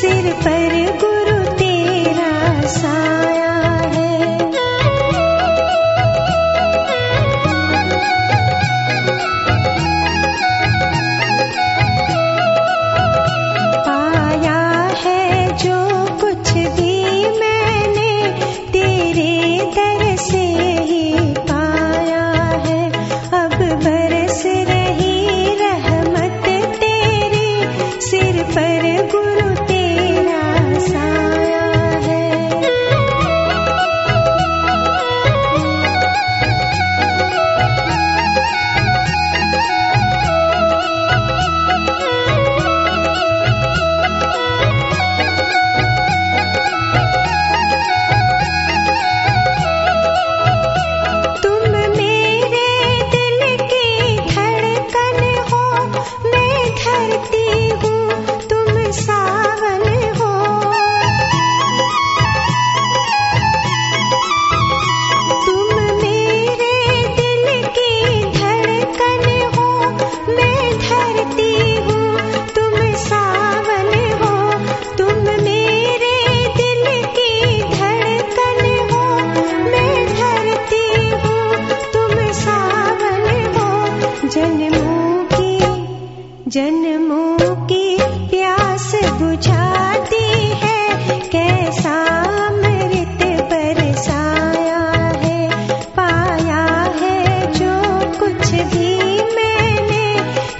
सिर पर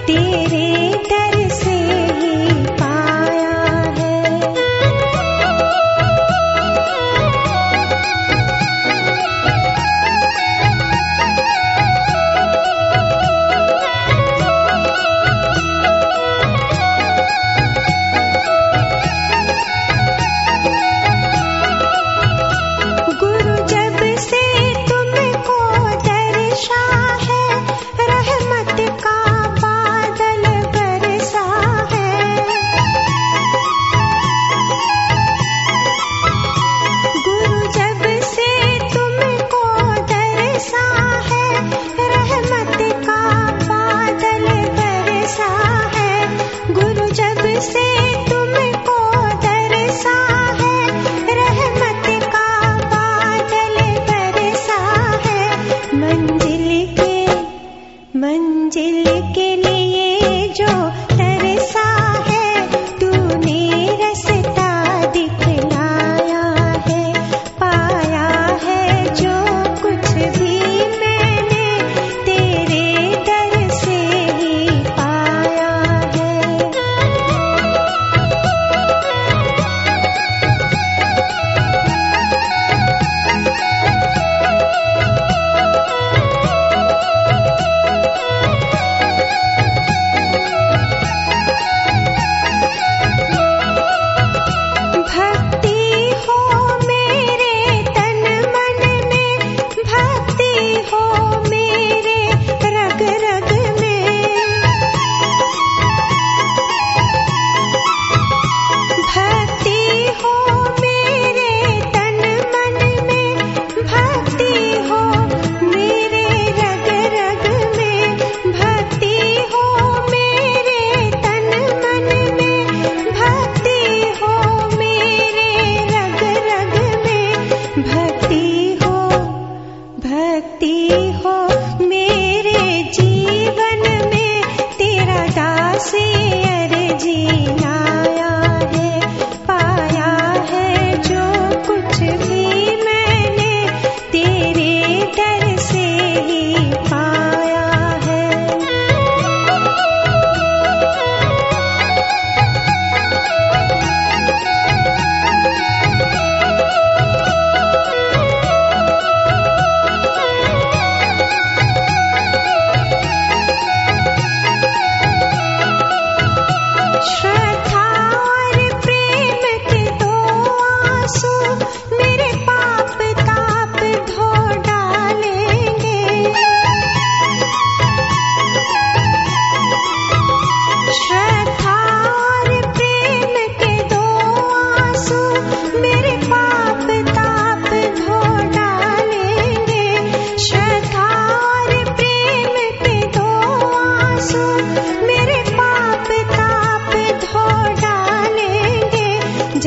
तेरे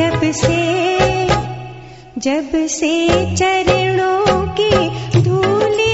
जब से जब से चरणों की धूली